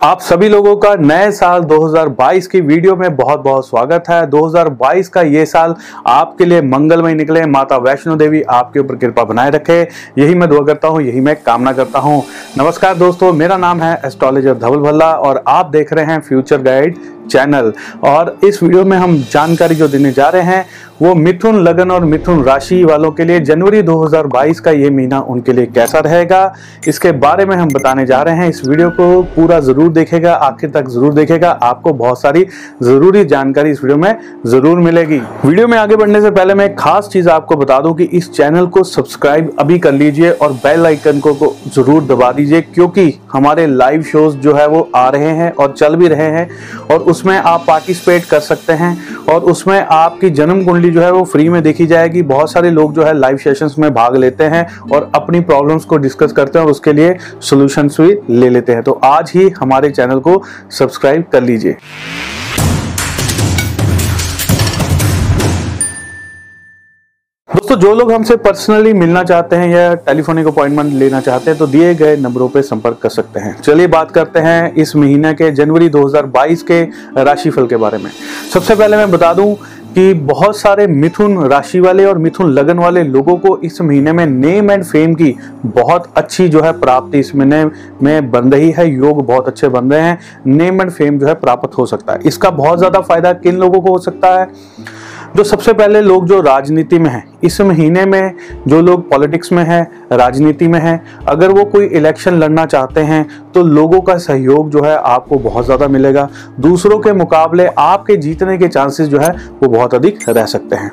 आप सभी लोगों का नए साल 2022 की वीडियो में बहुत बहुत स्वागत है। 2022 का ये साल आपके लिए मंगलमय निकले। माता वैष्णो देवी आपके ऊपर कृपा बनाए रखे। यही मैं दुआ करता हूँ, यही मैं कामना करता हूँ। नमस्कार दोस्तों, मेरा नाम है एस्ट्रोलॉजर धवल भल्ला और आप देख रहे हैं फ्यूचर गाइड चैनल। और इस वीडियो में हम जानकारी जो देने जा रहे हैं वो मिथुन लगन और मिथुन राशि वालों के लिए जनवरी 2022 का ये महीना उनके लिए कैसा रहेगा इसके बारे में हम बताने जा रहे हैं। इस वीडियो को पूरा ज़रूर देखेगा आखिर तक ज़रूर देखेगा। आपको बहुत सारी ज़रूरी जानकारी इस वीडियो में ज़रूर मिलेगी। वीडियो में आगे बढ़ने से पहले मैं खास चीज़ आपको बता दूँ कि इस चैनल को सब्सक्राइब अभी कर लीजिए और बेल आइकन को, ज़रूर दबा दीजिए क्योंकि हमारे लाइव शोज़ जो है वो आ रहे हैं और चल भी रहे हैं। और उसमें आप पार्टिसिपेट कर सकते हैं और उसमें आपकी जन्म कुंडली जो है वो फ्री में देखी जाएगी। बहुत सारे लोग जो है लाइव सेशंस में भाग लेते हैं और अपनी प्रॉब्लम्स को डिस्कस करते हैं और उसके लिए सोल्यूशंस भी ले लेते हैं। तो आज ही हमारे चैनल को सब्सक्राइब कर लीजिए। दोस्तों जो लोग हमसे पर्सनली मिलना चाहते हैं या टेलीफोनिक अपॉइंटमेंट लेना चाहते हैं तो दिए गए नंबरों पर संपर्क कर सकते हैं। चलिए बात करते हैं इस महीने के जनवरी 2022 के राशिफल के बारे में। सबसे पहले मैं बता दूँ कि बहुत सारे मिथुन राशि वाले और मिथुन लगन वाले लोगों को इस महीने में नेम एंड फेम की बहुत अच्छी जो है प्राप्ति इस महीने में बन रही है। योग बहुत अच्छे बन रहे हैं। नेम एंड फेम जो है प्राप्त हो सकता है। इसका बहुत ज़्यादा फ़ायदा किन लोगों को हो सकता है? जो सबसे पहले लोग जो राजनीति में हैं, इस महीने में जो लोग पॉलिटिक्स में हैं, राजनीति में हैं, अगर वो कोई इलेक्शन लड़ना चाहते हैं तो लोगों का सहयोग जो है आपको बहुत ज़्यादा मिलेगा। दूसरों के मुकाबले आपके जीतने के चांसेस जो है वो बहुत अधिक रह सकते हैं।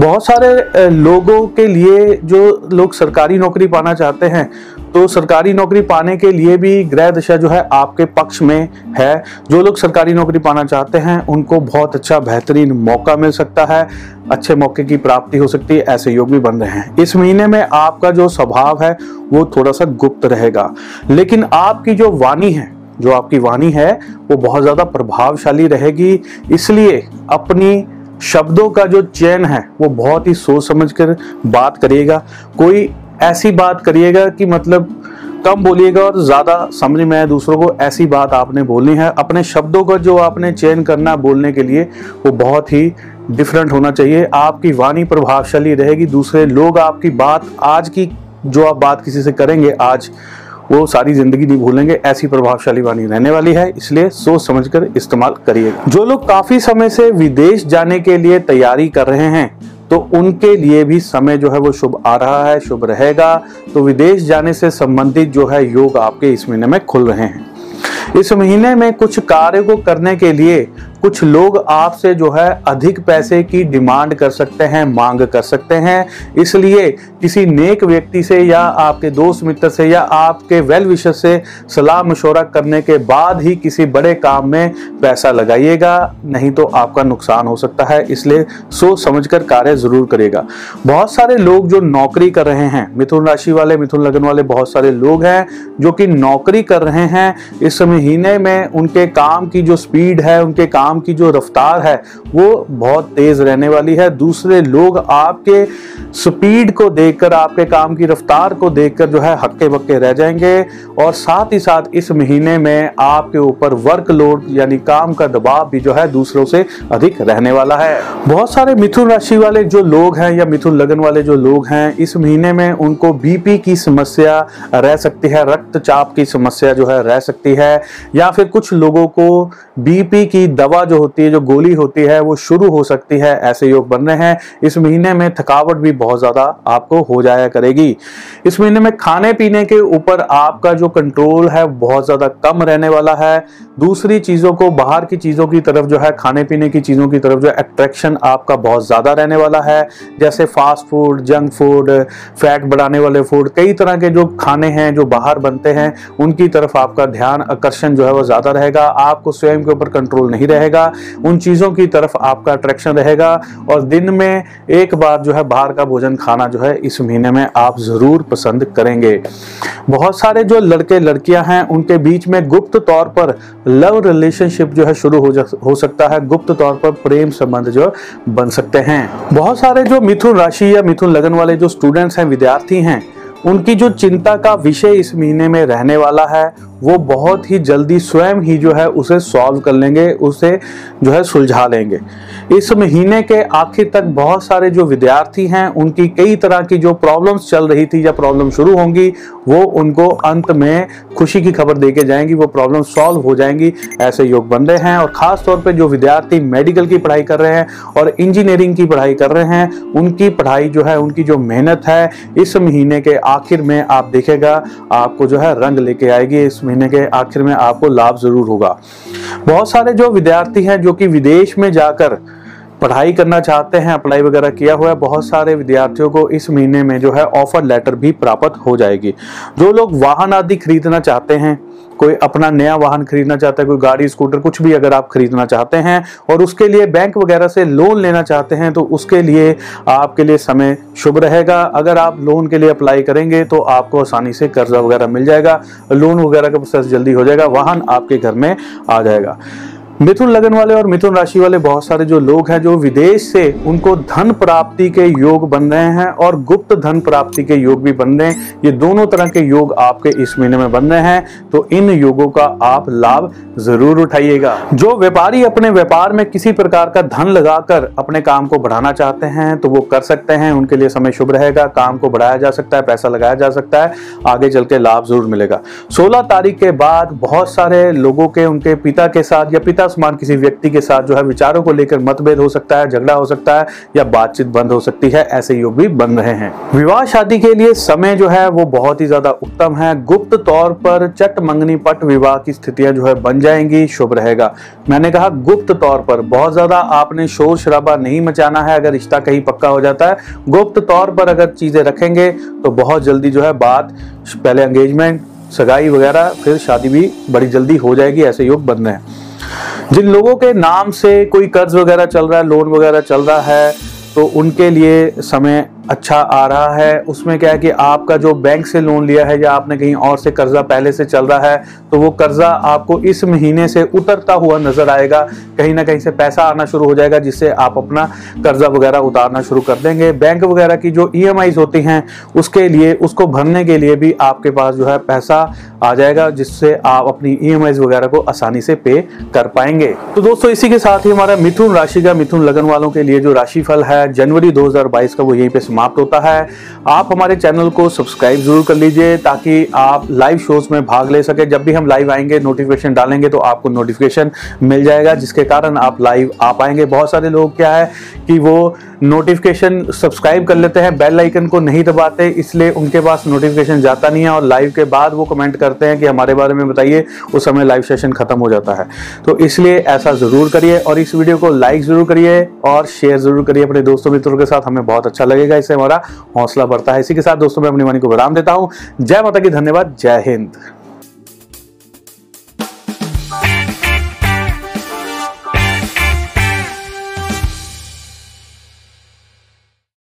बहुत सारे लोगों के लिए जो लोग सरकारी नौकरी पाना चाहते हैं तो सरकारी नौकरी पाने के लिए भी ग्रह दशा जो है आपके पक्ष में है। जो लोग सरकारी नौकरी पाना चाहते हैं, उनको बहुत अच्छा बेहतरीन मौका मिल सकता है। अच्छे मौके की प्राप्ति हो सकती है, ऐसे योग भी बन रहे हैं। इस महीने में आपका जो स्वभाव है, वो थोड़ा सा गुप्त रहेगा। लेकिन आपकी जो वाणी है, जो आपकी वाणी है, वो बहुत ज़्यादा प्रभावशाली रहेगी। इसलिए अपनी शब्दों का जो चयन है, वो बहुत ही सोच समझ कर बात करिएगा। कोई ऐसी बात करिएगा कि मतलब कम बोलिएगा और ज़्यादा समझ में आए दूसरों को, ऐसी बात आपने बोलनी है। अपने शब्दों का जो आपने चयन करना बोलने के लिए, वो बहुत ही डिफरेंट होना चाहिए। आपकी वाणी प्रभावशाली रहेगी, दूसरे लोग आपकी बात, आज की जो आप बात किसी से करेंगे, आज वो सारी ज़िंदगी नहीं भूलेंगे, ऐसी प्रभावशाली वाणी रहने वाली है, इसलिए सोच समझकर इस्तेमाल करिएगा। जो लोग काफ़ी समय से विदेश जाने के लिए तैयारी कर रहे हैं तो उनके लिए भी समय जो है वो शुभ आ रहा है, शुभ रहेगा। तो विदेश जाने से संबंधित जो है योग आपके इस महीने में खुल रहे हैं। इस महीने में कुछ कार्य को करने के लिए कुछ लोग आपसे जो है अधिक पैसे की डिमांड कर सकते हैं, मांग कर सकते हैं। इसलिए किसी नेक व्यक्ति से या आपके दोस्त मित्र से या आपके वेल विशर से सलाह मशवरा करने के बाद ही किसी बड़े काम में पैसा लगाइएगा, नहीं तो आपका नुकसान हो सकता है। इसलिए सोच समझ कर कार्य ज़रूर करेगा बहुत सारे लोग जो नौकरी कर रहे हैं, मिथुन राशि वाले, मिथुन लगन वाले बहुत सारे लोग हैं जो कि नौकरी कर रहे हैं। इस महीने में उनके काम की जो स्पीड है, उनके काम काम की जो रफ्तार है, वो बहुत तेज रहने वाली है। दूसरे लोग आपके स्पीड को देखकर, आपके काम की रफ्तार को देखकर जो है हक्के बक्के रह जाएँगे और साथ ही साथ इस महीने में आपके ऊपर वर्कलोड यानी काम का दबाव भी जो है दूसरों से अधिक रहने वाला है। बहुत सारे मिथुन राशि वाले जो लोग हैं या मिथुन लगन वाले जो लोग हैं, इस महीने में उनको बीपी की समस्या रह सकती है, रक्तचाप की समस्या जो है रह सकती है, या फिर कुछ लोगों को बीपी की दवा जो होती है, जो गोली होती है, वो शुरू हो सकती है, ऐसे योग बन रहे हैं। इस महीने में थकावट भी बहुत ज़्यादा आपको हो जाया करेगी। इस महीने में खाने पीने के ऊपर आपका जो कंट्रोल है, बहुत ज़्यादा कम रहने वाला है। दूसरी चीज़ों को, बाहर की चीज़ों की तरफ़ जो है, खाने पीने की चीज़ों की तरफ़ जो अट्रैक्शन आपका बहुत ज़्यादा रहने वाला है। जैसे fast food junk food fat बढ़ाने वाले फ़ूड कई तरह के जो खाने हैं, जो बाहर बनते हैं, उनकी तरफ़ आपका ध्यान आकर्षण जो है, वो ज़्यादा रहेगा। आपको स्वयं के ऊपर कंट्रोल नहीं रहेगा। रहेगा उन चीज़ों की तरफ़ आपका अट्रैक्शन रहेगा और दिन में एक बार जो है बाहर का भोजन खाना जो है इस महीने में आप ज़रूर पसंद करेंगे। बहुत सारे जो लड़के लड़कियाँ हैं उनके बीच में गुप्त तौर पर लव रिलेशनशिप जो है शुरू हो, हो सकता है। गुप्त तौर पर प्रेम संबंध जो बन सकते हैं। बहुत सारे जो मिथुन राशि या मिथुन लगन वाले जो स्टूडेंट्स हैं विद्यार्थी हैं उनकी जो चिंता का विषय इस महीने में रहने वाला है, वो बहुत ही जल्दी स्वयं ही जो है उसे सॉल्व कर लेंगे, उसे जो है सुलझा लेंगे। इस महीने के आखिर तक बहुत सारे जो विद्यार्थी हैं, उनकी कई तरह की जो प्रॉब्लम्स चल रही थी, या प्रॉब्लम शुरू होंगी, वो उनको अंत में खुशी की खबर देके जाएँगी, वो प्रॉब्लम सॉल्व हो जाएँगी, ऐसे योग बन रहे हैं। और खास तौर पे जो विद्यार्थी मेडिकल की पढ़ाई कर रहे हैं और इंजीनियरिंग की पढ़ाई कर रहे हैं, उनकी पढ़ाई जो है, उनकी जो मेहनत है, इस महीने के आखिर में आप देखेगा, आपको जो है रंग लेके आएगी, इस महीने के आखिर में आपको लाभ ज़रूर होगा। बहुत सारे जो विद्यार्थी हैं, जो कि विदेश में जाकर पढ़ाई करना चाहते हैं अप्लाई वगैरह किया हुआ है, बहुत सारे विद्यार्थियों को इस महीने में जो है ऑफ़र लेटर भी प्राप्त हो जाएगी। जो लोग वाहन आदि खरीदना चाहते हैं, कोई अपना नया वाहन खरीदना चाहता है, कोई गाड़ी स्कूटर कुछ भी अगर आप खरीदना चाहते हैं और उसके लिए बैंक वगैरह से लोन लेना चाहते हैं तो उसके लिए आपके लिए समय शुभ रहेगा। अगर आप लोन के लिए अप्लाई करेंगे तो आपको आसानी से कर्जा वगैरह मिल जाएगा लोन वगैरह का प्रोसेस जल्दी हो जाएगा, वाहन आपके घर में आ जाएगा। मिथुन लगन वाले और मिथुन राशि वाले बहुत सारे जो लोग हैं, जो विदेश से, उनको धन प्राप्ति के योग बन रहे हैं और गुप्त धन प्राप्ति के योग भी बन रहे हैं। ये दोनों तरह के योग आपके इस महीने में बन रहे हैं। तो इन योगों का आप लाभ ज़रूर उठाइएगा। जो व्यापारी अपने व्यापार में किसी प्रकार का धन लगाकर अपने काम को बढ़ाना चाहते हैं तो वो कर सकते हैं। उनके लिए समय शुभ रहेगा, काम को बढ़ाया जा सकता है, पैसा लगाया जा सकता है, आगे चल के लाभ ज़रूर मिलेगा। सोलह तारीख के बाद बहुत सारे लोगों के, उनके पिता के साथ या पिता समान किसी व्यक्ति के साथ जो है विचारों को लेकर मतभेद हो सकता है, झगड़ा हो सकता है या बातचीत बंद हो सकती है, ऐसे योग भी बन रहे हैं। विवाह शादी के लिए समय जो है वो बहुत ही ज़्यादा उत्तम है। गुप्त तौर पर चट मंगनी पट विवाह की स्थितियाँ जो है बन जाएँगी, शुभ रहेगा। मैंने कहा गुप्त तौर पर, बहुत ज़्यादा आपने शोर शराबा नहीं मचाना है, अगर रिश्ता कहीं पक्का हो जाता है। गुप्त तौर पर अगर चीज़ें रखेंगे तो बहुत जल्दी जो है बात, पहले एंगेजमेंट सगाई वगैरह, फिर शादी भी बड़ी जल्दी हो जाएगी, ऐसे योग बन रहे हैं। जिन लोगों के नाम से कोई कर्ज वगैरह चल रहा है लोन वगैरह चल रहा है तो उनके लिए समय अच्छा आ रहा है। उसमें क्या है कि आपका जो बैंक से लोन लिया है या आपने कहीं और से कर्जा पहले से चल रहा है तो वो कर्जा आपको इस महीने से उतरता हुआ नज़र आएगा। कहीं ना कहीं से पैसा आना शुरू हो जाएगा, जिससे आप अपना कर्जा वगैरह उतारना शुरू कर देंगे। बैंक वगैरह की जो ई होती हैं, उसके लिए, उसको भरने के लिए भी आपके पास जो है पैसा आ जाएगा, जिससे आप अपनी ई वगैरह को आसानी से पे कर पाएँगे। तो दोस्तों, इसी के साथ ही हमारा मिथुन राशि का मिथुन लगन वालों के लिए जो राशिफल है, जनवरी 2022 का वो यहीं पे समाप्त होता है। आप हमारे चैनल को सब्सक्राइब ज़रूर कर लीजिए ताकि आप लाइव शोज़ में भाग ले सके। जब भी हम लाइव आएँगे नोटिफिकेशन डालेंगे तो आपको नोटिफिकेशन मिल जाएगा, जिसके कारण आप लाइव आ पाएँगे। बहुत सारे लोग क्या है कि वो नोटिफिकेशन सब्सक्राइब कर लेते हैं बेल आइकन को नहीं दबाते, इसलिए उनके पास नोटिफिकेशन जाता नहीं है और लाइव के बाद वो कमेंट करते हैं कि हमारे बारे में बताइए, उस समय लाइव सेशन खत्म हो जाता है। तो इसलिए ऐसा ज़रूर करिए और इस वीडियो को लाइक ज़रूर करिए और शेयर ज़रूर करिए अपने दोस्तों मित्रों के साथ। हमें बहुत अच्छा लगेगा। इससे हमारा हौसला बढ़ता है। इसी के साथ दोस्तों, मैं अपनी वाणी को विराम देता हूँ। जय माता की, धन्यवाद। जय हिंद।